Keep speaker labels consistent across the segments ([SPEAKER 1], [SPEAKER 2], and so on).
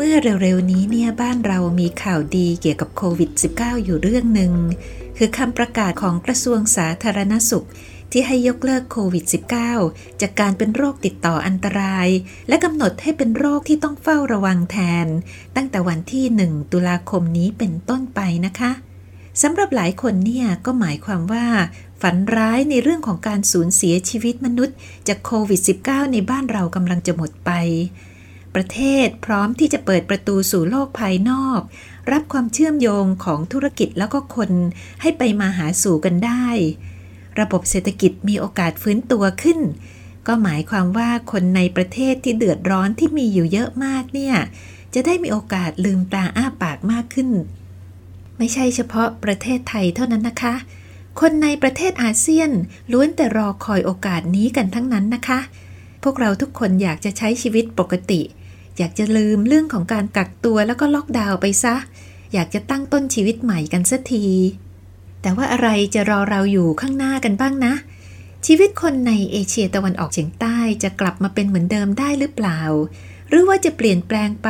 [SPEAKER 1] เมื่อเร็วๆนี้เนี่ยบ้านเรามีข่าวดีเกี่ยวกับโควิด -19 อยู่เรื่องหนึ่ง คือคำประกาศของกระทรวงสาธารณสุข ที่ให้ยกเลิกโควิด -19 จากการเป็นโรคติดต่ออันตราย และกำหนดให้เป็นโรคที่ต้องเฝ้าระวังแทน ตั้งแต่วันที่ 1 ตุลาคมนี้เป็นต้นไปนะคะสำหรับหลายคนเนี่ยก็หมายความว่า ฝันร้ายในเรื่องของการสูญเสียชีวิตมนุษย์ จากโควิด -19 ในบ้านเรากำลังจะหมดไป ประเทศ พร้อมที่จะเปิดประตูสู่โลกภายนอก รับความเชื่อมโยงของธุรกิจแล้วก็คนให้ไปมาหาสู่กันได้ ระบบเศรษฐกิจมีโอกาสฟื้นตัวขึ้น ก็หมายความว่าคนในประเทศที่เดือดร้อนที่มีอยู่เยอะมากเนี่ยจะได้มีโอกาสลืมตาอ้าปากมากขึ้น ไม่ใช่เฉพาะประเทศไทยเท่านั้นนะคะ คนในประเทศอาเซียนล้วนแต่รอคอยโอกาสนี้กันทั้งนั้นนะคะ พวกเราทุกคนอยากจะใช้ชีวิตปกติ อยากจะลืมเรื่องของการกักตัวแล้วก็ล็อกดาวน์ไปซะ อยากจะตั้งต้นชีวิตใหม่กันสักที แต่ว่าอะไรจะรอเราอยู่ข้างหน้ากันบ้างนะ ชีวิตคนในเอเชียตะวันออกเฉียงใต้จะกลับมาเป็นเหมือนเดิมได้หรือเปล่า หรือว่าจะเปลี่ยนแปลงไป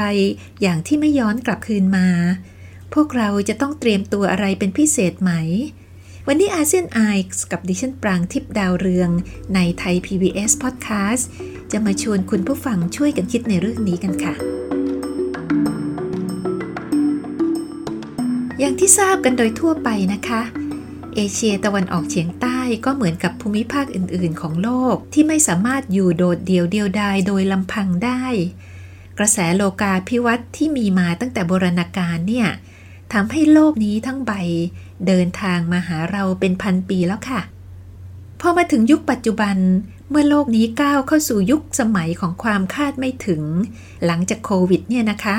[SPEAKER 1] อย่างที่ไม่ย้อนกลับคืนมา พวกเราจะต้องเตรียมตัวอะไรเป็นพิเศษไหม วันนี้อาเซียนไอส์กับดิฉันปรางทิพดาวเรือง ในไทย PBS Podcast จะมาชวนคุณผู้ฟังช่วยกันคิดในเรื่องนี้กันค่ะ อย่างที่ทราบกันโดยทั่วไปนะคะ เอเชียตะวันออกเฉียงใต้ก็เหมือนกับภูมิภาคอื่น ๆ ของโลกที่ไม่สามารถอยู่โดดเดี่ยวเดียวดายโดยลำพังได้ กระแสโลกาภิวัตน์ที่มีมาตั้งแต่โบราณกาลเนี่ย ทำให้โลกนี้ทั้งใบเดินทางมาหาเราเป็นพันปีแล้วค่ะ พอมาถึงยุคปัจจุบันเมื่อโลกนี้ก้าวเข้าสู่ยุคสมัยของความคาดไม่ถึง หลังจากโควิดเนี่ยนะคะ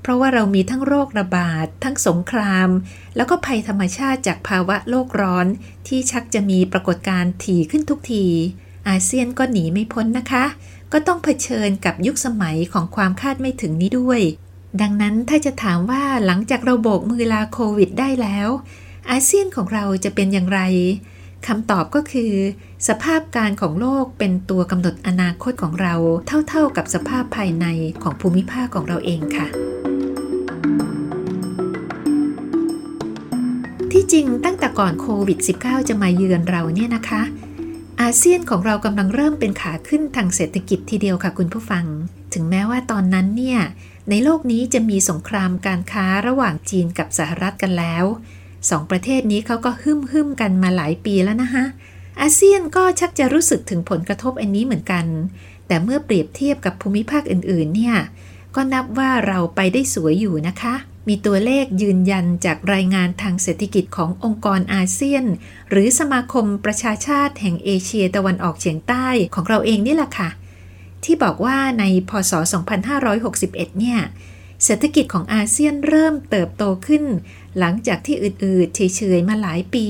[SPEAKER 1] เพราะว่าเรามีทั้งโรคระบาด ทั้งสงคราม แล้วก็ภัยธรรมชาติจากภาวะโลกร้อนที่ชักจะมีปรากฏการณ์ถี่ขึ้นทุกที อาเซียนก็หนีไม่พ้นนะคะ ก็ต้องเผชิญกับยุคสมัยของความคาดไม่ถึงนี้ด้วย ดังนั้นถ้าจะถามว่าหลังจากเราโบกมือลาโควิดได้แล้ว อาเซียนของเราจะเป็นอย่างไรคำตอบก็คือ สภาพการของโลกเป็นตัวกำหนดอนาคตของเรา เท่าๆกับสภาพภายในของภูมิภาคของเราเองค่ะ ที่จริงตั้งแต่ก่อนโควิด -19 จะมาเยือนเราเนี่ยนะคะ อาเซียนของเรากำลังเริ่มเป็นขาขึ้นทางเศรษฐกิจทีเดียวค่ะคุณผู้ฟัง ถึงแม้ว่าตอนนั้นเนี่ย ในโลกนี้จะมีสงครามการค้าระหว่างจีนกับสหรัฐกันแล้วสองประเทศนี้เขาก็หึ่มหึมกันมาหลายปีแล้วนะคะอาเซียนก็ชักจะรู้สึกถึงผลกระทบอันนี้เหมือนกัน แต่เมื่อเปรียบเทียบกับภูมิภาคอื่นๆ เนี่ย ก็นับว่าเราไปได้สวยอยู่นะคะ มีตัวเลขยืนยันจากรายงานทางเศรษฐกิจขององค์กรอาเซียน หรือสมาคมประชาชาติแห่งเอเชียตะวันออกเฉียงใต้ของเราเองนี่แหละค่ะ ที่บอกว่าในพศ 2561 เนี่ย เศรษฐกิจของอาเซียนเริ่มเติบโตขึ้น หลังจากที่อืดๆเฉยๆมาหลายปี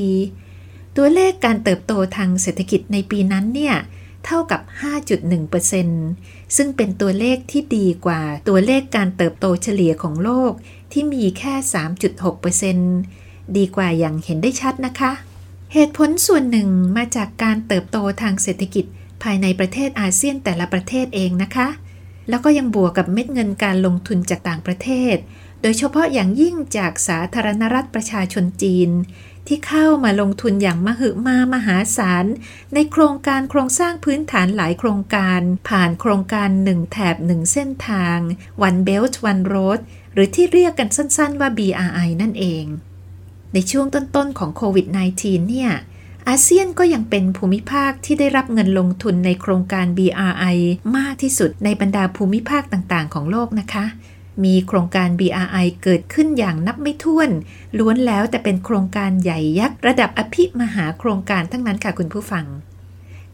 [SPEAKER 1] ตัวเลขการเติบโตทางเศรษฐกิจในปีนั้นเนี่ยเท่ากับ 5.1%ซึ่งเป็นตัวเลขที่ดีกว่าตัวเลขการเติบโตเฉลี่ยของโลกที่มีแค่ 3.6%ดีกว่าอย่างเห็นได้ชัดนะคะ เหตุผลส่วนหนึ่งมาจากการเติบโตทางเศรษฐกิจ ภายในประเทศอาเซียนแต่ละประเทศเองนะคะ แล้วก็ยังบวกกับเม็ดเงินการลงทุนจากต่างประเทศ โดยเฉพาะอย่างยิ่งจากสาธารณรัฐประชาชนจีน ที่เข้ามาลงทุนอย่างมหึมามหาศาล ในโครงการโครงสร้างพื้นฐานหลายโครงการ ผ่านโครงการหนึ่งแถบหนึ่งเส้นทาง One Belt One Road หรือที่เรียกกันสั้นๆว่า BRI นั่นเอง ในช่วงต้นๆของโควิด -19 เนี่ย อาเซียนก็ยังเป็นภูมิภาคที่ได้รับเงินลงทุนในโครงการ BRI มากที่สุดในบรรดาภูมิภาคต่างๆ ของโลกนะคะ มีโครงการ BRI เกิดขึ้นอย่างนับไม่ถ้วน ล้วนแล้วแต่เป็นโครงการใหญ่ยักษ์ระดับอภิมหาโครงการทั้งนั้นค่ะคุณผู้ฟัง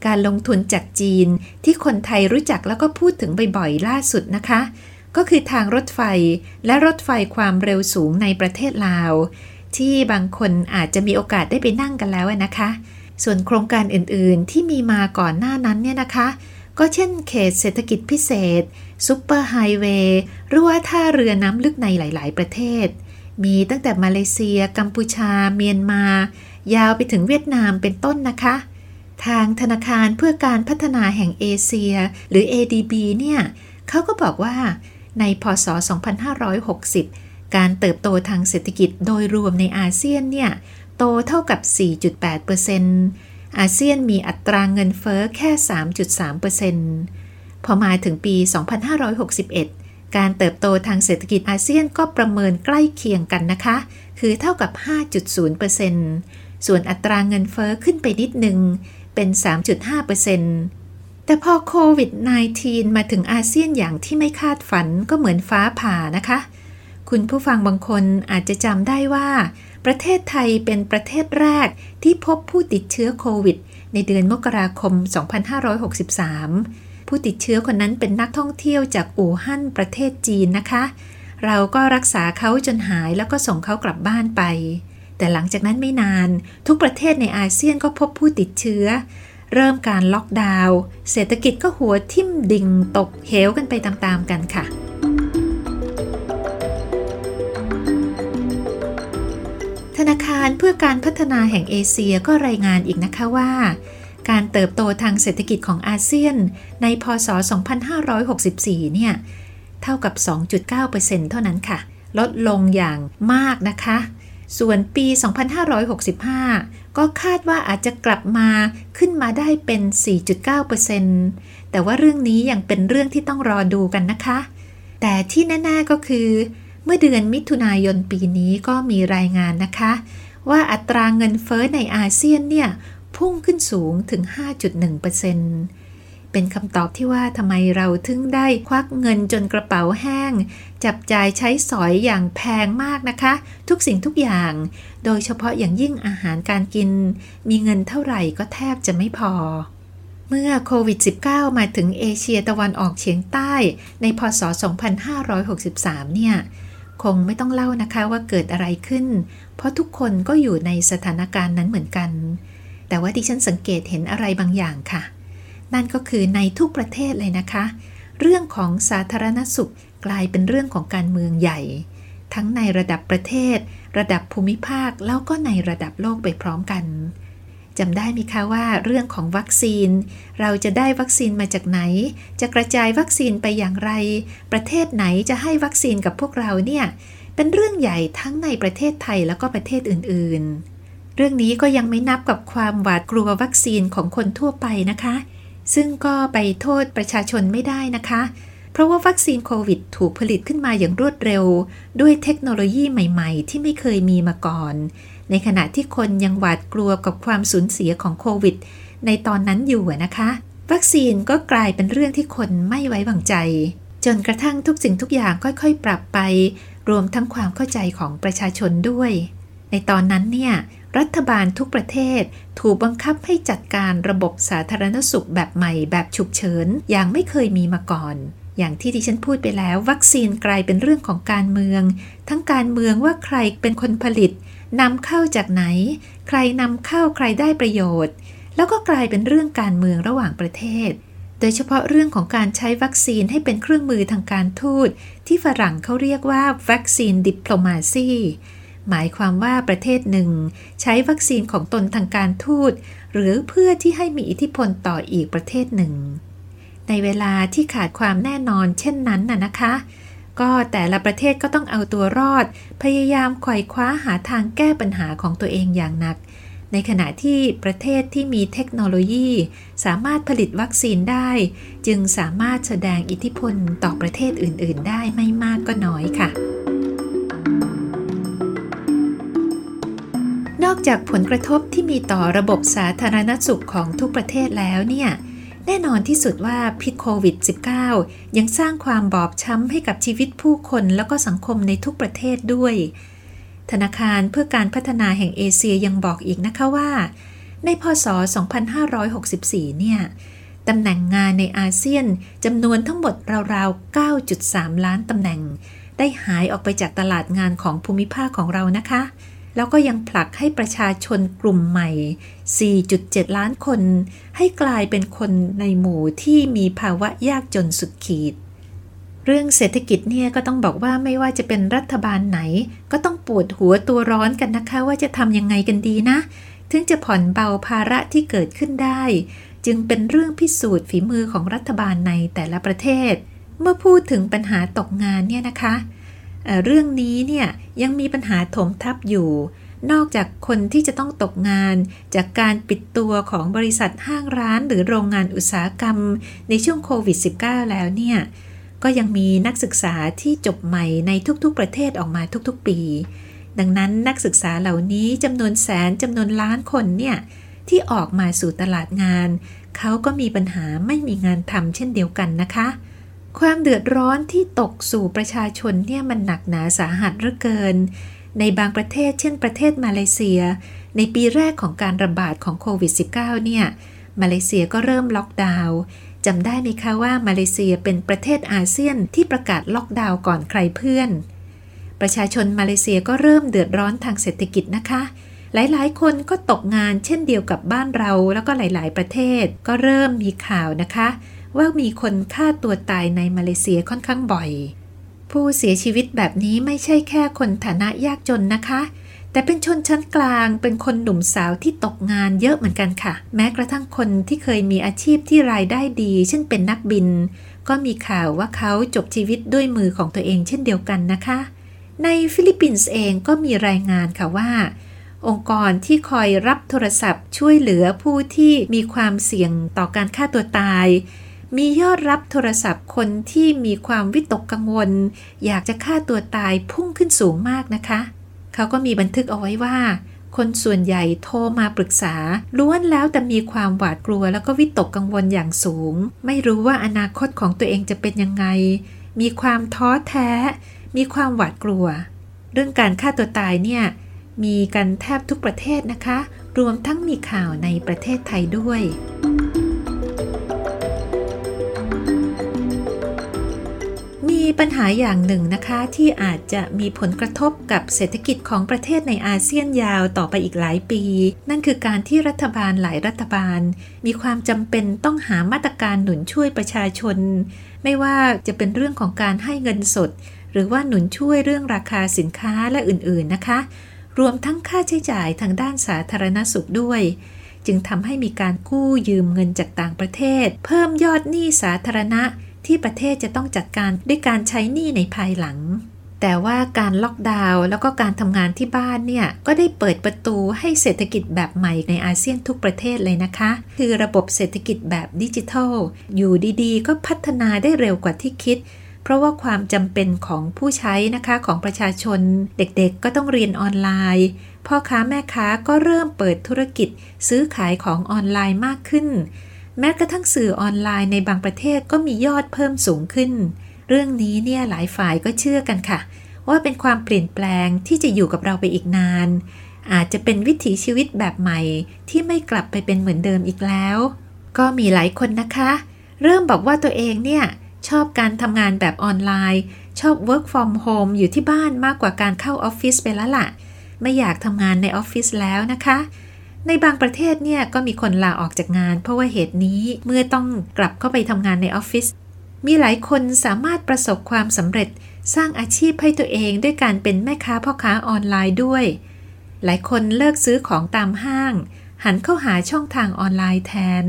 [SPEAKER 1] การลงทุนจากจีนที่คนไทยรู้จักแล้วก็พูดถึงบ่อยๆ ล่าสุดนะคะ ก็คือทางรถไฟและรถไฟความเร็วสูงในประเทศลาว ที่บางคนอาจจะมีโอกาสได้ไปนั่งกันแล้วนะคะ ส่วนโครงการอื่นๆ ที่มีมาก่อนหน้านั้นเนี่ยนะคะ ก็เช่นเขตเศรษฐกิจพิเศษซุปเปอร์ไฮเวย์หรือว่าท่าเรือน้ำลึกในหลาย ๆ ประเทศ มีตั้งแต่มาเลเซีย กัมพูชา เมียนมา ยาวไปถึงเวียดนามเป็นต้นนะคะ ทางธนาคารเพื่อการพัฒนาแห่งเอเชีย หรือ ADB เนี่ยเขาก็บอกว่าในพศ 2560 การเติบโตทางเศรษฐกิจโดยรวมในอาเซียนเนี่ย โตเท่ากับ 4.8%อาเซียนมีอัตราเงินเฟ้อแค่ 3.3%พอมาถึงปี 2561 การเติบโตทางเศรษฐกิจอาเซียนก็ประเมินใกล้เคียงกันนะคะ คือเท่ากับ 5.0%ส่วนอัตราเงินเฟ้อขึ้นไปนิดนึง เป็น 3.5%แต่พอโควิด -19 มาถึงอาเซียนอย่างที่ไม่คาดฝันก็เหมือนฟ้าผ่านะคะ คุณผู้ฟังบางคนอาจจะจำได้ว่า ประเทศไทยเป็นประเทศแรกที่พบผู้ติดเชื้อโควิด ในเดือนมกราคม 2563 ผู้ติดเชื้อคนนั้นเป็นนักท่องเที่ยวจากอู่ฮั่นประเทศจีนนะคะ เราก็รักษาเขาจนหายแล้วก็ส่งเขากลับบ้านไป แต่หลังจากนั้นไม่นาน ทุกประเทศในอาเซียนก็พบผู้ติดเชื้อ เริ่มการล็อกดาวน์เศรษฐกิจก็หัวทิ่มดิ่งตกเหวกันไปตามๆกันค่ะ นาคารเพื่อการพัฒนาแห่งเอเชียก็รายงานอีกนะคะว่า การเติบโตทางเศรษฐกิจของอาเซียนในพศ 2564 เนี่ย เท่ากับ 2.9%เท่านั้นค่ะ ลดลงอย่างมากนะคะ ส่วนปี 2565 ก็คาดว่าอาจจะกลับมาขึ้นมาได้เป็น 4.9%แต่ว่าเรื่องนี้ยังเป็นเรื่องที่ต้องรอดูกันนะคะ แต่ที่แน่ ๆ ก็คือ เมื่อเดือนมิถุนายนปีนี้ก็มีรายงานนะคะ ว่าอัตราเงินเฟ้อในอาเซียนเนี่ย พุ่งขึ้นสูงถึง 5.1%เป็นคำตอบที่ว่าทำไมเราถึงได้ควักเงินจนกระเป๋าแห้ง จับจ่ายใช้สอยอย่างแพงมากนะคะ ทุกสิ่งทุกอย่าง โดยเฉพาะอย่างยิ่งอาหารการกิน มีเงินเท่าไหร่ก็แทบจะไม่พอ เมื่อโควิด -19 มาถึงเอเชียตะวันออกเฉียงใต้ในพศ 2563 เนี่ย คงไม่ต้องเล่านะคะว่าเกิดอะไรขึ้น เพราะทุกคนก็อยู่ในสถานการณ์นั้นเหมือนกัน แต่ว่าดิฉันสังเกตเห็นอะไรบางอย่างค่ะ นั่นก็คือในทุกประเทศเลยนะคะ เรื่องของสาธารณสุขกลายเป็นเรื่องของการเมืองใหญ่ ทั้งในระดับประเทศ ระดับภูมิภาคแล้วก็ในระดับโลกไปพร้อมกัน จำได้ไหมคะว่าเรื่องของวัคซีน เราจะได้วัคซีนมาจากไหน จะกระจายวัคซีนไปอย่างไร ประเทศไหนจะให้วัคซีนกับพวกเราเนี่ยเป็นเรื่องใหญ่ทั้งในประเทศไทยแล้วก็ประเทศอื่นๆ เรื่องนี้ก็ยังไม่นับกับความหวาดกลัววัคซีนของคนทั่วไปนะคะ ซึ่งก็ไปโทษประชาชนไม่ได้นะคะ เพราะว่าวัคซีนโควิดถูกผลิตขึ้นมาอย่างรวดเร็ว ด้วยเทคโนโลยีใหม่ ๆ ที่ไม่เคยมีมาก่อน ในขณะที่คนยังหวาดกลัวกับความสูญเสียของโควิด ในตอนนั้นอยู่นะคะ วัคซีนก็กลายเป็นเรื่องที่คนไม่ไว้วางใจ จนกระทั่งทุกสิ่งทุกอย่างค่อยๆ ปรับไป รวมทั้งความเข้าใจของประชาชนด้วย ในตอนนั้นเนี่ยรัฐบาลทุกประเทศถูกบังคับให้จัดการระบบสาธารณสุขแบบใหม่แบบฉุกเฉินอย่างไม่เคยมีมาก่อน อย่างที่ดิฉันพูดไปแล้ว วัคซีนกลายเป็นเรื่องของการเมือง ทั้งการเมืองว่าใครเป็นคนผลิตนำเข้าจากไหน ใครนำเข้าใครได้ประโยชน์ แล้วก็กลายเป็นเรื่องการเมืองระหว่างประเทศ โดยเฉพาะเรื่องของการใช้วัคซีนให้เป็นเครื่องมือทางการทูต ที่ฝรั่งเขาเรียกว่าวัคซีนดิปโลมาซีหมายความว่าประเทศหนึ่ง ใช้วัคซีนของตนทางการทูต หรือเพื่อที่ให้มีอิทธิพลต่ออีกประเทศหนึ่ง ในเวลาที่ขาดความแน่นอนเช่นนั้นน่ะนะคะ ก็แต่ละประเทศก็ต้องเอาตัวรอด พยายามไขว่คว้าหาทางแก้ปัญหาของตัวเองอย่างหนัก ในขณะที่ประเทศที่มีเทคโนโลยี สามารถผลิตวัคซีนได้ จึงสามารถแสดงอิทธิพลต่อประเทศอื่น ๆ ได้ไม่มากก็น้อยค่ะนอกจากผลกระทบที่มีต่อระบบสาธารณสุขของทุกประเทศแล้วเนี่ย แน่นอนที่สุดว่าพิษโควิด -19 ยังสร้างความบอบช้ำให้กับชีวิตผู้คนแล้วก็สังคมในทุกประเทศด้วย ธนาคารเพื่อการพัฒนาแห่งเอเชียยังบอกอีกนะคะว่า ในพศ 2564 เนี่ยตำแหน่งงานในอาเซียนจำนวนทั้งหมดราวๆ 9.3 ล้านตำแหน่ง ได้หายออกไปจากตลาดงานของภูมิภาคของเรานะคะ แล้วก็ยังผลักให้ประชาชนกลุ่มใหม่ 4.7 ล้านคน ให้กลายเป็นคนในหมู่ที่มีภาวะยากจนสุดขีด เรื่องเศรษฐกิจเนี่ยก็ต้องบอกว่าไม่ว่าจะเป็นรัฐบาลไหน ก็ต้องปวดหัวตัวร้อนกันนะคะ ว่าจะทำยังไงกันดีนะ ถึงจะผ่อนเบาภาระที่เกิดขึ้นได้ จึงเป็นเรื่องพิสูจน์ฝีมือของรัฐบาลในแต่ละประเทศ เมื่อพูดถึงปัญหาตกงานเนี่ยนะคะ เรื่องนี้เนี่ยยังมีปัญหาถมทับอยู่ นอกจากคนที่จะต้องตกงาน จากการปิดตัวของบริษัทห้างร้านหรือโรงงานอุตสาหกรรมในช่วงโควิด -19 แล้วเนี่ยก็ยังมีนักศึกษาที่จบใหม่ในทุกๆประเทศออกมาทุกๆปี ดังนั้นนักศึกษาเหล่านี้จำนวนแสนจำนวนล้านคนเนี่ยที่ออกมาสู่ตลาดงาน เขาก็มีปัญหาไม่มีงานทำเช่นเดียวกันนะคะ ความเดือดร้อนที่ตกสู่ประชาชนเนี่ยมันหนักหนาสาหัสเหลือเกิน ในบางประเทศเช่นประเทศมาเลเซีย ในปีแรกของการระบาดของโควิด -19 เนี่ย มาเลเซียก็เริ่มล็อกดาวน์จำได้ไหมคะว่ามาเลเซียเป็นประเทศอาเซียนที่ประกาศล็อกดาวน์ก่อนใครเพื่อน ประชาชนมาเลเซียก็เริ่มเดือดร้อนทางเศรษฐกิจนะคะ หลายๆ คนก็ตกงานเช่นเดียวกับบ้านเราแล้วก็หลาย ๆ ประเทศก็เริ่มมีข่าวนะคะ ว่ามีคนฆ่าตัวตายในมาเลเซียค่อนข้างบ่อย ผู้เสียชีวิตแบบนี้ไม่ใช่แค่คนฐานะยากจนนะคะ แต่เป็นชนชั้นกลางเป็นคนหนุ่มสาวที่ตกงานเยอะเหมือนกันค่ะ แม้กระทั่งคนที่เคยมีอาชีพที่รายได้ดี เช่นเป็นนักบิน ก็มีข่าวว่าเขาจบชีวิตด้วยมือของตัวเองเช่นเดียวกันนะคะ ในฟิลิปปินส์เองก็มีรายงานค่ะว่าองค์กรที่คอยรับโทรศัพท์ช่วยเหลือผู้ที่มีความเสี่ยงต่อการฆ่าตัวตาย มียอดรับโทรศัพท์คนที่มีความวิตกกังวล อยากจะฆ่าตัวตายพุ่งขึ้นสูงมากนะคะ เขาก็มีบันทึกเอาไว้ว่า คนส่วนใหญ่โทรมาปรึกษา ล้วนแล้วแต่มีความหวาดกลัวแล้วก็วิตกกังวลอย่างสูง ไม่รู้ว่าอนาคตของตัวเองจะเป็นยังไง มีความท้อแท้ มีความหวาดกลัว เรื่องการฆ่าตัวตายเนี่ยมีกันแทบทุกประเทศนะคะ รวมทั้งมีข่าวในประเทศไทยด้วย ปัญหาอย่างหนึ่งนะคะที่อาจจะมีผลกระทบกับเศรษฐกิจของประเทศในอาเซียนยาวต่อไปอีกหลายปี นั่นคือการที่รัฐบาลหลายรัฐบาล มีความจำเป็นต้องหามาตรการหนุนช่วยประชาชน ไม่ว่าจะเป็นเรื่องของการให้เงินสด หรือว่าหนุนช่วยเรื่องราคาสินค้าและอื่นๆนะคะ รวมทั้งค่าใช้จ่ายทางด้านสาธารณสุขด้วยจึงทำให้มีการกู้ยืมเงินจากต่างประเทศ เพิ่มยอดหนี้สาธารณะ ที่ประเทศจะต้องจัดการด้วยการใช้หนี้ในภายหลัง แต่ว่าการล็อกดาวน์แล้วก็การทำงานที่บ้านเนี่ย ก็ได้เปิดประตูให้เศรษฐกิจแบบใหม่ในอาเซียนทุกประเทศเลยนะคะ คือระบบเศรษฐกิจแบบดิจิทัล อยู่ดีๆ ก็พัฒนาได้เร็วกว่าที่คิดเพราะว่าความจำเป็นของผู้ใช้นะคะของประชาชน เด็กๆก็ต้องเรียนออนไลน์ พ่อค้าแม่ค้าก็เริ่มเปิดธุรกิจ ซื้อขายของออนไลน์มากขึ้น แม้กระทั่งสื่อออนไลน์ในบางประเทศก็มียอดเพิ่มสูงขึ้น เรื่องนี้เนี่ยหลายฝ่ายก็เชื่อกันค่ะ ว่าเป็นความเปลี่ยนแปลงที่จะอยู่กับเราไปอีกนาน อาจจะเป็นวิถีชีวิตแบบใหม่ที่ไม่กลับไปเป็นเหมือนเดิมอีกแล้ว ก็มีหลายคนนะคะ เริ่มบอกว่าตัวเองเนี่ยชอบการทำงานแบบออนไลน์ ชอบ work from home อยู่ที่บ้านมากกว่าการเข้าออฟฟิศไปแล้วละ่ะ ไม่อยากทำงานในออฟฟิศแล้วนะคะ ในบางประเทศเนี่ยก็มีคนลาออกจากงาน เพราะว่าเหตุนี้เมื่อต้องกลับเข้าไปทำงานในออฟฟิศมีหลายคนสามารถประสบความสำเร็จสร้างอาชีพให้ตัวเองด้วยการเป็นแม่ค้าพ่อค้าออนไลน์ด้วย หลายคนเลิกซื้อของตามห้าง หันเข้าหาช่องทางออนไลน์แทน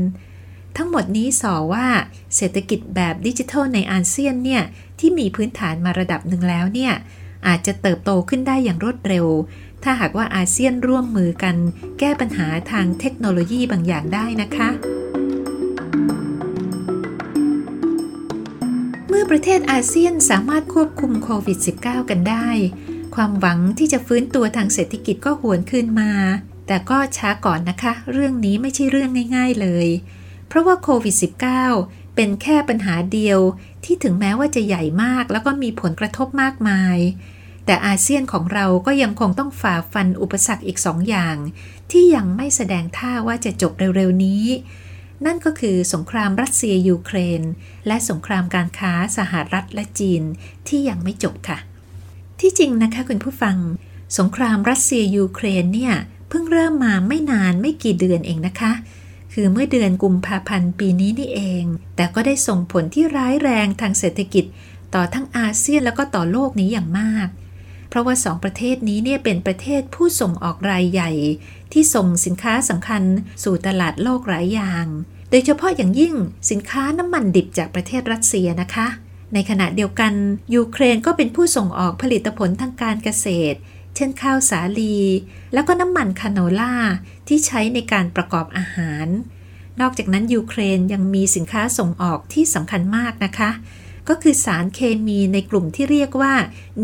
[SPEAKER 1] ทั้งหมดนี้สอว่าเศรษฐกิจแบบดิจิทัลในอาเซียนเนี่ยที่มีพื้นฐานมาระดับหนึ่งแล้วเนี่ยอาจจะเติบโตขึ้นได้อย่างรวดเร็ว ถ้าหากว่าอาเซียนร่วมมือกันแก้ปัญหาทางเทคโนโลยีบางอย่างได้นะคะ เมื่อประเทศอาเซียนสามารถควบคุมโควิด -19 กันได้ ความหวังที่จะฟื้นตัวทางเศรษฐกิจก็หวนขึ้นมา แต่ก็ช้าก่อนนะคะ เรื่องนี้ไม่ใช่เรื่องง่าย ๆเลย เพราะว่าโควิด -19 เป็นแค่ปัญหาเดียวที่ถึงแม้ว่าจะใหญ่มากแล้วก็มีผลกระทบมากมาย แต่อาเซียนของเราก็ยังคงต้องฝ่าฟันอุปสรรคอีกสองอย่าง ที่ยังไม่แสดงท่าว่าจะจบเร็วๆนี้ นั่นก็คือสงครามรัสเซียยูเครน และสงครามการค้าสหรัฐและจีนที่ยังไม่จบค่ะ ที่จริงนะคะคุณผู้ฟัง สงครามรัสเซียยูเครนเนี่ยเพิ่งเริ่มมาไม่นานไม่กี่เดือนเองนะคะคือเมื่อเดือนกุมภาพันธ์ปีนี้นี่เอง แต่ก็ได้ส่งผลที่ร้ายแรงทางเศรษฐกิจ ต่อทั้งอาเซียนแล้วก็ต่อโลกนี้อย่างมาก เพราะว่าสองประเทศนี้เนี่ยเป็นประเทศผู้ส่งออกรายใหญ่ ที่ส่งสินค้าสำคัญสู่ตลาดโลกหลายอย่าง โดยเฉพาะอย่างยิ่งสินค้าน้ำมันดิบจากประเทศรัสเซียนะคะ ในขณะเดียวกัน ยูเครนก็เป็นผู้ส่งออกผลิตผลทางการเกษตร เช่นข้าวสาลี แล้วก็น้ำมันคาโนล่าที่ใช้ในการประกอบอาหาร นอกจากนั้นยูเครนยังมีสินค้าส่งออกที่สำคัญมากนะคะ ก็คือสารเคมีในกลุ่มที่เรียกว่า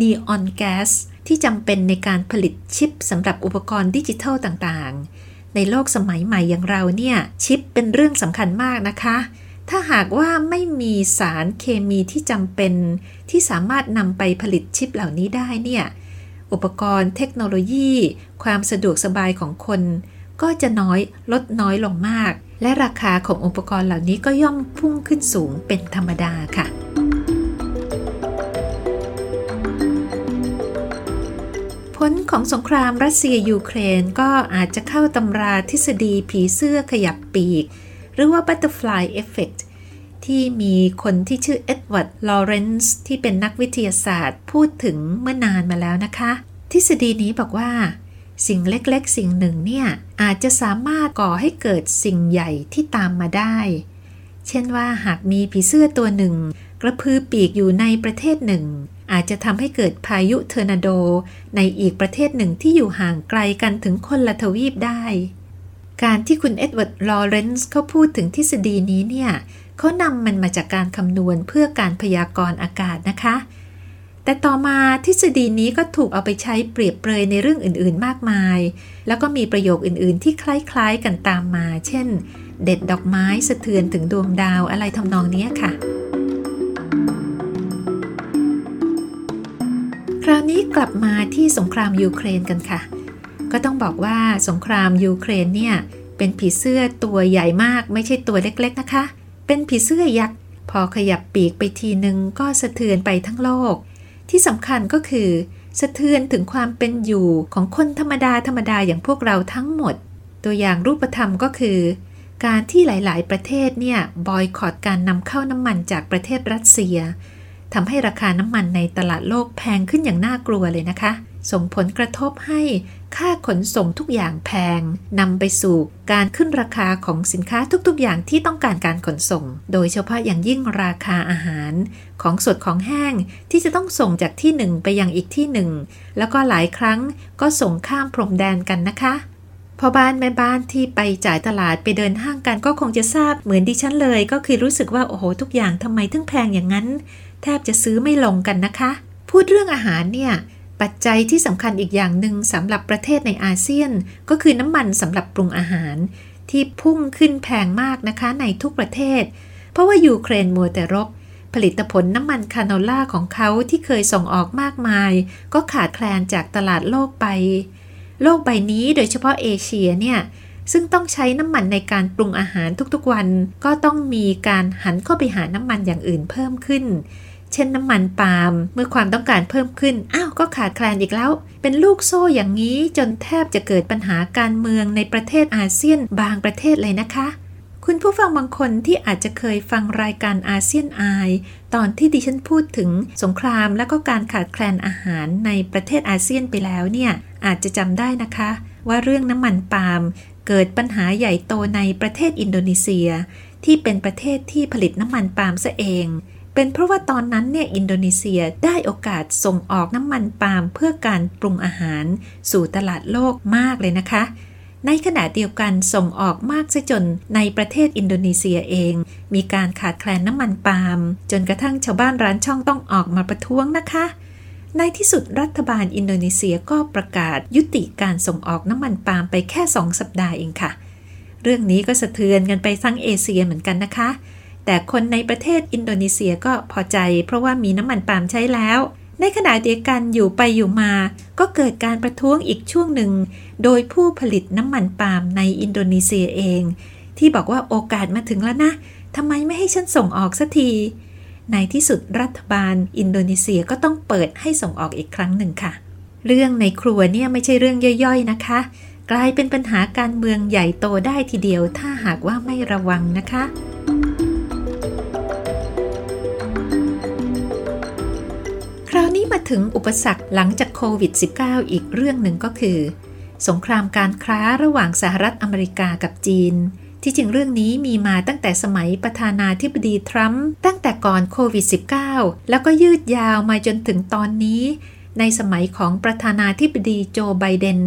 [SPEAKER 1] นีออนแก๊สที่จำเป็นในการผลิตชิปสำหรับอุปกรณ์ดิจิทัลต่างๆ ในโลกสมัยใหม่อย่างเราเนี่ย ชิปเป็นเรื่องสำคัญมากนะคะ ถ้าหากว่าไม่มีสารเคมีที่จำเป็น ที่สามารถนำไปผลิตชิปเหล่านี้ได้เนี่ย อุปกรณ์เทคโนโลยี ความสะดวกสบายของคน ก็จะน้อยลดน้อยลงมากและราคาของอุปกรณ์เหล่านี้ก็ย่อมพุ่งขึ้นสูงเป็นธรรมดาค่ะ ผลของสงครามรัสเซียยูเครนก็อาจจะเข้าตำราทฤษฎีผีเสื้อขยับปีก หรือว่า butterfly effect ที่มีคนที่ชื่อเอ็ดเวิร์ด ลอเรนซ์ที่เป็นนักวิทยาศาสตร์พูดถึงเมื่อนานมาแล้วนะคะ ทฤษฎีนี้บอกว่า สิ่งเล็กๆ สิ่งหนึ่งเนี่ย อาจจะสามารถก่อให้เกิดสิ่งใหญ่ที่ตามมาได้ เช่นว่าหากมีผีเสื้อตัวหนึ่ง กระพือปีกอยู่ในประเทศหนึ่ง อาจจะทำให้เกิดพายุเทอร์นาโดในอีกประเทศหนึ่งที่อยู่ห่างไกลกันถึงคนละทวีปได้ การที่คุณเอ็ดเวิร์ด ลอเรนซ์เขาพูดถึงทฤษฎีนี้เนี่ยเขานำมันมาจากการคำนวณเพื่อการพยากรณ์อากาศนะคะ แต่ต่อมาทฤษฎีนี้ก็ถูกเอาไปใช้เปรียบเปรยในเรื่องอื่นๆมากมาย แล้วก็มีประโยคอื่นๆ ที่คล้ายๆกันตามมา เช่น เด็ดดอกไม้สะเทือนถึงดวงดาวอะไรทำนองนี้ค่ะ ราวนี้กลับมาที่สงครามยูเครนกันค่ะ ก็ต้องบอกว่าสงครามยูเครนเนี่ยเป็นผีเสื้อตัวใหญ่มากไม่ใช่ตัวเล็กๆนะคะ เป็นผีเสื้อยักษ์พอขยับปีกไปทีนึงก็สะเทือนไปทั้งโลก ที่สำคัญก็คือ สะเทือนถึงความเป็นอยู่ของคนธรรมดาธรรมดาอย่างพวกเราทั้งหมด ตัวอย่างรูปธรรมก็คือ การที่หลายๆ ประเทศเนี่ยบอยคอรดการนำเข้าน้ำมันจากประเทศรัสเซีย ทำให้ราคาน้ำมันในตลาดโลกแพงขึ้นอย่างน่ากลัวเลยนะคะ ส่งผลกระทบให้ค่าขนส่งทุกอย่างแพงนำไปสู่การขึ้นราคาของสินค้าทุกๆ อย่างที่ต้องการการขนส่ง โดยเฉพาะอย่างยิ่งราคาอาหาร ของสดของแห้งที่จะต้องส่งจากที่หนึ่งไปยังอีกที่หนึ่งแล้วก็หลายครั้งก็ส่งข้ามพรมแดนกันนะคะพอบ้านแม่บ้านที่ไปจ่ายตลาดไปเดินห้างกันก็คงจะทราบเหมือนดิฉันเลย ก็คือรู้สึกว่าโอ้โหทุกอย่างทำไมถึงแพงอย่างนั้น แทบจะซื้อไม่ลงกันนะคะ พูดเรื่องอาหารเนี่ย ปัจจัยที่สำคัญอีกอย่างหนึ่งสำหรับประเทศในอาเซียน ก็คือน้ำมันสำหรับปรุงอาหาร ที่พุ่งขึ้นแพงมากนะคะในทุกประเทศ เพราะว่ายูเครนมัวแต่รบผลิตผลน้ำมันคาโนล่าของเขาที่เคยส่งออกมากมาย ก็ขาดแคลนจากตลาดโลกไป โลกใบนี้โดยเฉพาะเอเชียเนี่ย ซึ่งต้องใช้น้ำมันในการปรุงอาหารทุกๆวัน ก็ต้องมีการหันเข้าไปหาน้ำมันอย่างอื่นเพิ่มขึ้น เช่นน้ำมันปาล์มเมื่อความต้องการเพิ่มขึ้น อ้าวก็ขาดแคลนอีกแล้ว เป็นลูกโซ่อย่างนี้จนแทบจะเกิดปัญหาการเมืองในประเทศอาเซียนบางประเทศเลยนะคะ คุณผู้ฟังบางคนที่อาจจะเคยฟังรายการอาเซียนไอตอนที่ดิฉันพูดถึงสงครามและก็การขาดแคลนอาหารในประเทศอาเซียนไปแล้วเนี่ยอาจจะจำได้นะคะ ว่าเรื่องน้ำมันปาล์มเกิดปัญหาใหญ่โตในประเทศอินโดนีเซีย ที่เป็นประเทศที่ผลิตน้ำมันปาล์มซะเอง เป็นเพราะว่าตอนนั้นเนี่ยอินโดนีเซียได้โอกาสส่งออกน้ำมันปาล์มเพื่อการปรุงอาหาร สู่ตลาดโลกมากเลยนะคะ ในขณะเดียวกันส่งออกมากซะจนในประเทศอินโดนีเซียเอง มีการขาดแคลนน้ำมันปาล์มจนกระทั่งชาวบ้านร้านช่องต้องออกมาประท้วงนะคะในที่สุดรัฐบาลอินโดนีเซียก็ประกาศยุติการส่งออกน้ำมันปาล์มไปแค่สองสัปดาห์เองค่ะ เรื่องนี้ก็สะเทือนกันไปทั้งเอเชียเหมือนกันนะคะ แต่คนในประเทศอินโดนีเซียก็พอใจ เพราะว่ามีน้ำมันปาล์มใช้แล้ว ในขณะเดียวกันอยู่ไปอยู่มา ก็เกิดการประท้วงอีกช่วงหนึ่ง โดยผู้ผลิตน้ำมันปาล์มในอินโดนีเซียเอง ที่บอกว่าโอกาสมาถึงแล้วนะทำไมไม่ให้ฉันส่งออกสักทีในที่สุดรัฐบาลอินโดนีเซียก็ต้องเปิดให้ส่งออกอีกครั้งหนึ่งค่ะ เรื่องในครัวเนี่ยไม่ใช่เรื่องย่อยๆนะคะ กลายเป็นปัญหาการเมืองใหญ่โตได้ทีเดียวถ้าหากว่าไม่ระวังนะคะ คราวนี้มาถึงอุปสรรคหลังจากโควิด -19 อีกเรื่องหนึ่งก็คือ สงครามการค้าระหว่างสหรัฐอเมริกากับจีน ที่จริงเรื่องนี้มีมาตั้งแต่สมัยประธานาธิบดีทรัมป์ตั้งแต่ก่อนโควิด -19 แล้วก็ยืดยาวมาจนถึงตอนนี้ ในสมัยของประธานาธิบดีโจไบเดน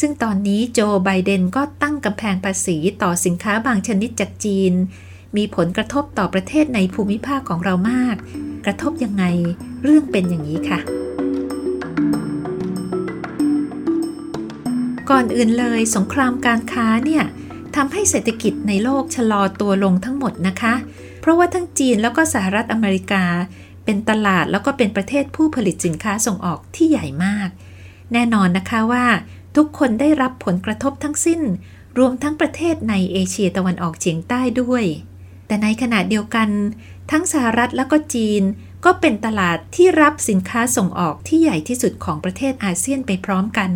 [SPEAKER 1] ซึ่งตอนนี้โจไบเดนก็ตั้งกำแพงภาษีต่อสินค้าบางชนิดจากจีน มีผลกระทบต่อประเทศในภูมิภาคของเรามาก กระทบยังไง เรื่องเป็นอย่างนี้ค่ะ ก่อนอื่นเลยสงครามการค้าเนี่ยทำให้เศรษฐกิจในโลกชะลอตัวลงทั้งหมดนะคะ เพราะว่าทั้งจีนแล้วก็สหรัฐอเมริกา เป็นตลาดแล้วก็เป็นประเทศผู้ผลิตสินค้าส่งออกที่ใหญ่มาก แน่นอนนะคะว่า ทุกคนได้รับผลกระทบทั้งสิ้น รวมทั้งประเทศในเอเชียตะวันออกเฉียงใต้ด้วย แต่ในขณะเดียวกัน ทั้งสหรัฐแล้วก็จีน ก็เป็นตลาดที่รับสินค้าส่งออกที่ใหญ่ที่สุดของประเทศอาเซียนไปพร้อมกัน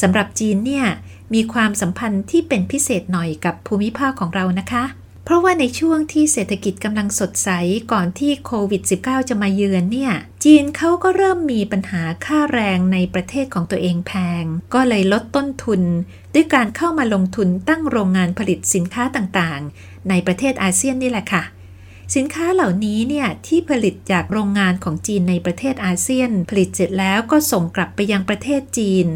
[SPEAKER 1] สำหรับจีนเนี่ยมีความสัมพันธ์ที่เป็นพิเศษหน่อยกับภูมิภาคของเรานะคะ เพราะว่าในช่วงที่เศรษฐกิจกำลังสดใสก่อนที่โควิด -19 จะมาเยือนเนี่ย จีนเขาก็เริ่มมีปัญหาค่าแรงในประเทศของตัวเองแพง ก็เลยลดต้นทุน ด้วยการเข้ามาลงทุนตั้งโรงงานผลิตสินค้าต่างๆ ในประเทศอาเซียนนี่แหละค่ะ สินค้าเหล่านี้เนี่ยที่ผลิตจากโรงงานของจีนในประเทศอาเซียน ผลิตเสร็จแล้วก็ส่งกลับไปยังประเทศจีน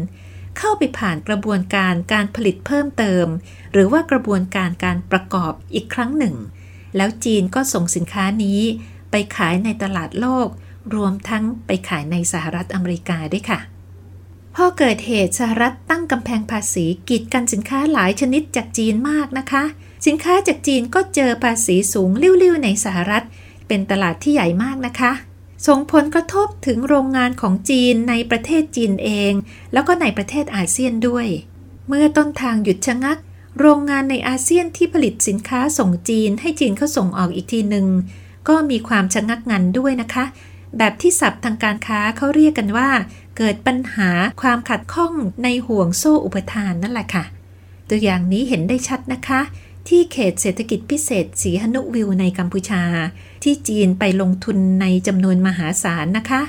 [SPEAKER 1] เข้าไปผ่านกระบวนการการผลิตเพิ่มเติม หรือว่ากระบวนการการประกอบอีกครั้งหนึ่ง แล้วจีนก็ส่งสินค้านี้ไปขายในตลาดโลก รวมทั้งไปขายในสหรัฐอเมริกาด้วยค่ะ พอเกิดเหตุสหรัฐตั้งกำแพงภาษีกีดกันสินค้าหลายชนิดจากจีนมากนะคะ สินค้าจากจีนก็เจอภาษีสูงลิ่วๆในสหรัฐ เป็นตลาดที่ใหญ่มากนะคะ ส่งผลกระทบถึงโรงงานของจีนในประเทศจีนเอง แล้วก็ในประเทศอาเซียนด้วย เมื่อต้นทางหยุดชะงัก โรงงานในอาเซียนที่ผลิตสินค้าส่งจีนให้จีนเขาส่งออกอีกทีหนึ่งก็มีความชะงักงันด้วยนะคะ แบบที่ศัพท์ทางการค้าเขาเรียกกันว่า เกิดปัญหาความขัดข้องในห่วงโซ่อุปทานนั่นแหละค่ะ ตัวอย่างนี้เห็นได้ชัดนะคะ ที่เขตเศรษฐกิจพิเศษสีหนุวิวในกัมพูชา ที่จีนไปลงทุนในจำนวนมหาศาลนะคะ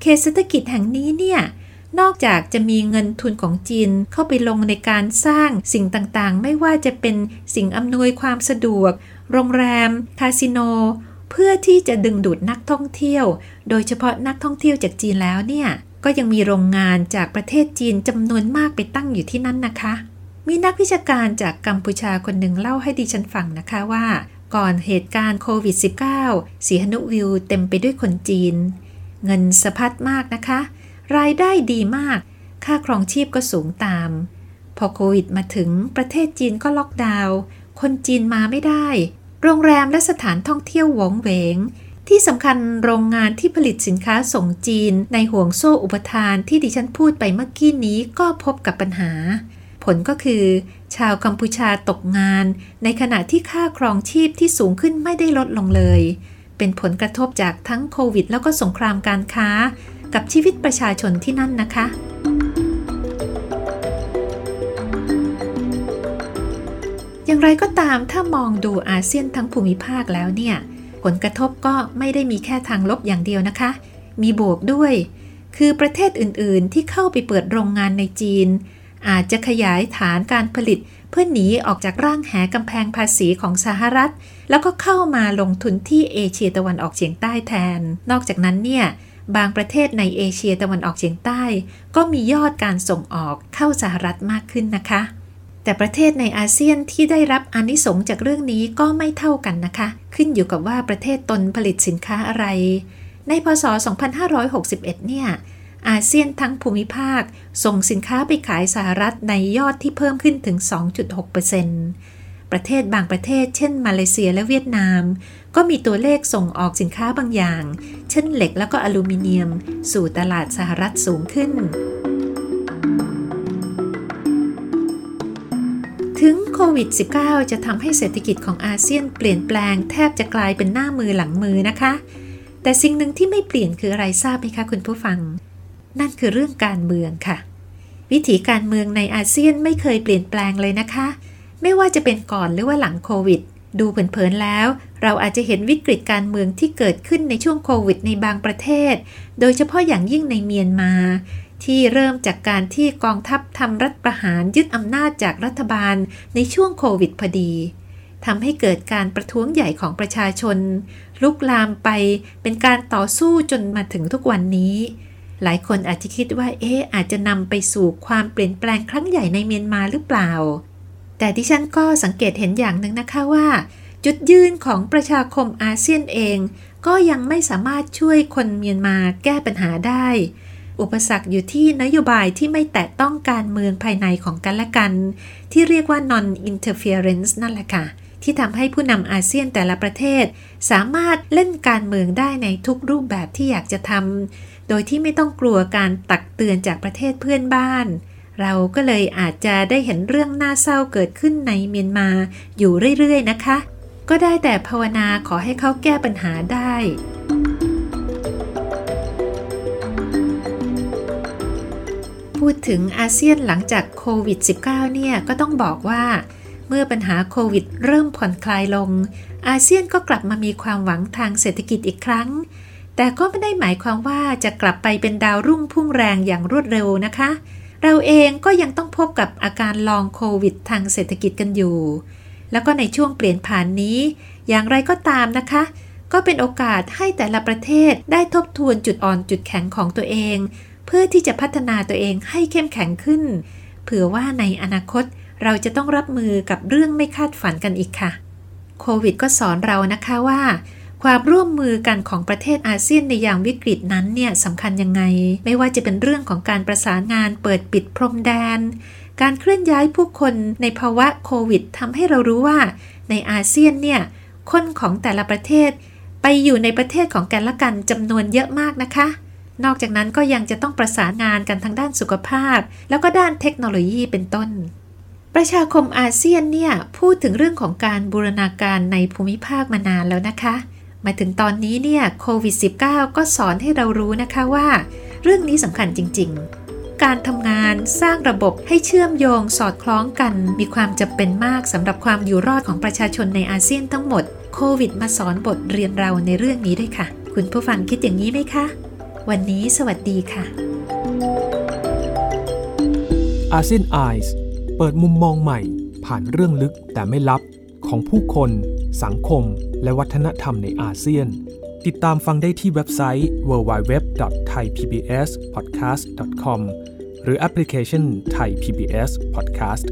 [SPEAKER 1] เขตเศรษฐกิจแห่งนี้เนี่ยนอกจากจะมีเงินทุนของจีนเข้าไปลงในการสร้างสิ่งต่างๆ ไม่ว่าจะเป็นสิ่งอำนวยความสะดวก โรงแรม คาสิโน เพื่อที่จะดึงดูดนักท่องเที่ยว โดยเฉพาะนักท่องเที่ยวจากจีนแล้วเนี่ย ก็ยังมีโรงงานจากประเทศจีนจำนวนมากไปตั้งอยู่ที่นั่นนะคะ มีนักวิชาการจากกัมพูชาคนหนึ่งเล่าให้ดิฉันฟังนะคะว่า ก่อนเหตุการณ์โควิด -19 สีหนุวิวเต็มไปด้วยคนจีน เงินสะพัดมากนะคะ รายได้ดีมาก ค่าครองชีพก็สูงตาม พอโควิดมาถึงประเทศจีนก็ล็อกดาวน์คนจีนมาไม่ได้ โรงแรมและสถานท่องเที่ยวหวงเหวง ที่สำคัญโรงงานที่ผลิตสินค้าส่งจีน ในห่วงโซ่อุปทานที่ดิฉันพูดไปเมื่อกี้นี้ก็พบกับปัญหา ผลก็คือ ชาวกัมพูชาตกงาน ในขณะที่ค่าครองชีพที่สูงขึ้นไม่ได้ลดลงเลย เป็นผลกระทบจากทั้งโควิด แล้วก็สงครามการค้า กับชีวิตประชาชนที่นั่นนะคะอย่างไรก็ตามถ้ามองดูอาเซียนทั้งภูมิภาคแล้วเนี่ย ผลกระทบก็ไม่ได้มีแค่ทางลบอย่างเดียวนะคะ มีบวกด้วย คือประเทศอื่นๆ ที่เข้าไปเปิดโรงงานในจีน อาจจะขยายฐานการผลิต เพื่อหนีออกจากร่างแหกำแพงภาษีของสหรัฐ แล้วก็เข้ามาลงทุนที่เอเชียตะวันออกเฉียงใต้แทน นอกจากนั้นเนี่ยบางประเทศในเอเชียตะวันออกเฉียงใต้ ก็มียอดการส่งออกเข้าสหรัฐมากขึ้นนะคะ แต่ประเทศในอาเซียนที่ได้รับอนิสงจากเรื่องนี้ก็ไม่เท่ากันนะคะ ขึ้นอยู่กับว่าประเทศตนผลิตสินค้าอะไร ในพศ 2561 เนี่ย อาเซียนทั้งภูมิภาค ส่งสินค้าไปขายสหรัฐในยอดที่เพิ่มขึ้นถึง 2.6%ประเทศบางประเทศ เช่น มาเลเซียและเวียดนาม ก็มีตัวเลขส่งออกสินค้าบางอย่าง เช่นเหล็กแล้วก็อลูมิเนียม สู่ตลาดสหรัฐสูงขึ้น ถึงโควิด -19 จะทำให้เศรษฐกิจของอาเซียนเปลี่ยนแปลงแทบจะกลายเป็นหน้ามือหลังมือนะคะ แต่สิ่งหนึ่งที่ไม่เปลี่ยนคืออะไรทราบไหมคะคุณผู้ฟัง นั่นคือเรื่องการเมืองค่ะ วิถีการเมืองในอาเซียนไม่เคยเปลี่ยนแปลงเลยนะคะ ไม่ว่าจะเป็นก่อนหรือว่าหลังโควิด ดูเผินๆแล้ว เราอาจจะเห็นวิกฤตการเมืองที่เกิดขึ้นในช่วงโควิดในบางประเทศ โดยเฉพาะอย่างยิ่งในเมียนมา ที่เริ่มจากการที่กองทัพทำรัฐประหารยึดอำนาจจากรัฐบาลในช่วงโควิดพอดีทำให้เกิดการประท้วงใหญ่ของประชาชน ลุกลามไปเป็นการต่อสู้จนมาถึงทุกวันนี้ หลายคนอาจจะคิดว่าเอ๊ะอาจจะนำไปสู่ความเปลี่ยนแปลงครั้งใหญ่ในเมียนมาหรือเปล่า แต่ที่ฉันก็สังเกตเห็นอย่างหนึ่งนะคะว่า จุดยืนของประชาคมอาเซียนเอง ก็ยังไม่สามารถช่วยคนเมียนมาแก้ปัญหาได้ อุปสรรคอยู่ที่นโยบายที่ไม่แตะต้องการเมืองภายในของกันและกัน ที่เรียกว่า non interference นั่นแหละค่ะ ที่ทำให้ผู้นำอาเซียนแต่ละประเทศ สามารถเล่นการเมืองได้ในทุกรูปแบบที่อยากจะทำโดยที่ไม่ต้องกลัวการตักเตือนจากประเทศเพื่อนบ้าน เราก็เลยอาจจะได้เห็นเรื่องน่าเศร้าเกิดขึ้นในเมียนมาอยู่เรื่อยๆนะคะ ก็ได้แต่ภาวนาขอให้เขาแก้ปัญหาได้ พูดถึงอาเซียนหลังจากโควิด -19 เนี่ยก็ต้องบอกว่า เมื่อปัญหาโควิด เริ่มผ่อนคลายลง อาเซียนก็กลับมามีความหวังทางเศรษฐกิจอีกครั้ง แต่ก็ไม่ได้หมายความว่าจะกลับไปเป็นดาวรุ่งพุ่งแรงอย่างรวดเร็วนะคะ เราเองก็ยังต้องพบกับอาการลองโควิดทางเศรษฐกิจกันอยู่ แล้วก็ในช่วงเปลี่ยนผ่านนี้ อย่างไรก็ตามนะคะก็เป็นโอกาสให้แต่ละประเทศได้ทบทวนจุดอ่อนจุดแข็งของตัวเอง เพื่อที่จะพัฒนาตัวเองให้เข้มแข็งขึ้น เผื่อว่าในอนาคตเราจะต้องรับมือกับเรื่องไม่คาดฝันกันอีกค่ะ โควิดก็สอนเรานะคะว่า ความร่วมมือกันของประเทศอาเซียนในยามวิกฤตนั้นเนี่ยสำคัญยังไง ไม่ว่าจะเป็นเรื่องของการประสานงานเปิดปิดพรมแดน การเคลื่อนย้ายผู้คนในภาวะโควิดทำให้เรารู้ว่า ในอาเซียนเนี่ยคนของแต่ละประเทศ ไปอยู่ในประเทศของกันและกันจำนวนเยอะมากนะคะ นอกจากนั้นก็ยังจะต้องประสานงานกันทางด้านสุขภาพ แล้วก็ด้านเทคโนโลยีเป็นต้น ประชาคมอาเซียนเนี่ยพูดถึงเรื่องของการบูรณาการในภูมิภาคมานานแล้วนะคะ มาถึงตอนนี้เนี่ยโควิด -19 ก็สอนให้เรารู้นะคะว่า เรื่องนี้สำคัญจริง ๆ การทำงานสร้างระบบให้เชื่อมโยงสอดคล้องกัน มีความจำเป็นมากสำหรับความอยู่รอดของประชาชนในอาเซียนทั้งหมด โควิด มาสอนบทเรียนเราในเรื่องนี้ด้วยค่ะ คุณผู้ฟังคิดอย่างนี้ไหมคะ วันนี้สวัสดีค่ะ
[SPEAKER 2] อาเซียนไอส์เปิดมุมมองใหม่ ผ่านเรื่องลึกแต่ไม่ลับของผู้คน สังคม และวัฒนธรรมในอาเซียน ติดตามฟังได้ที่เว็บไซต์ www.thaipbspodcast.com หรือแอปพลิเคชัน Thai PBS Podcast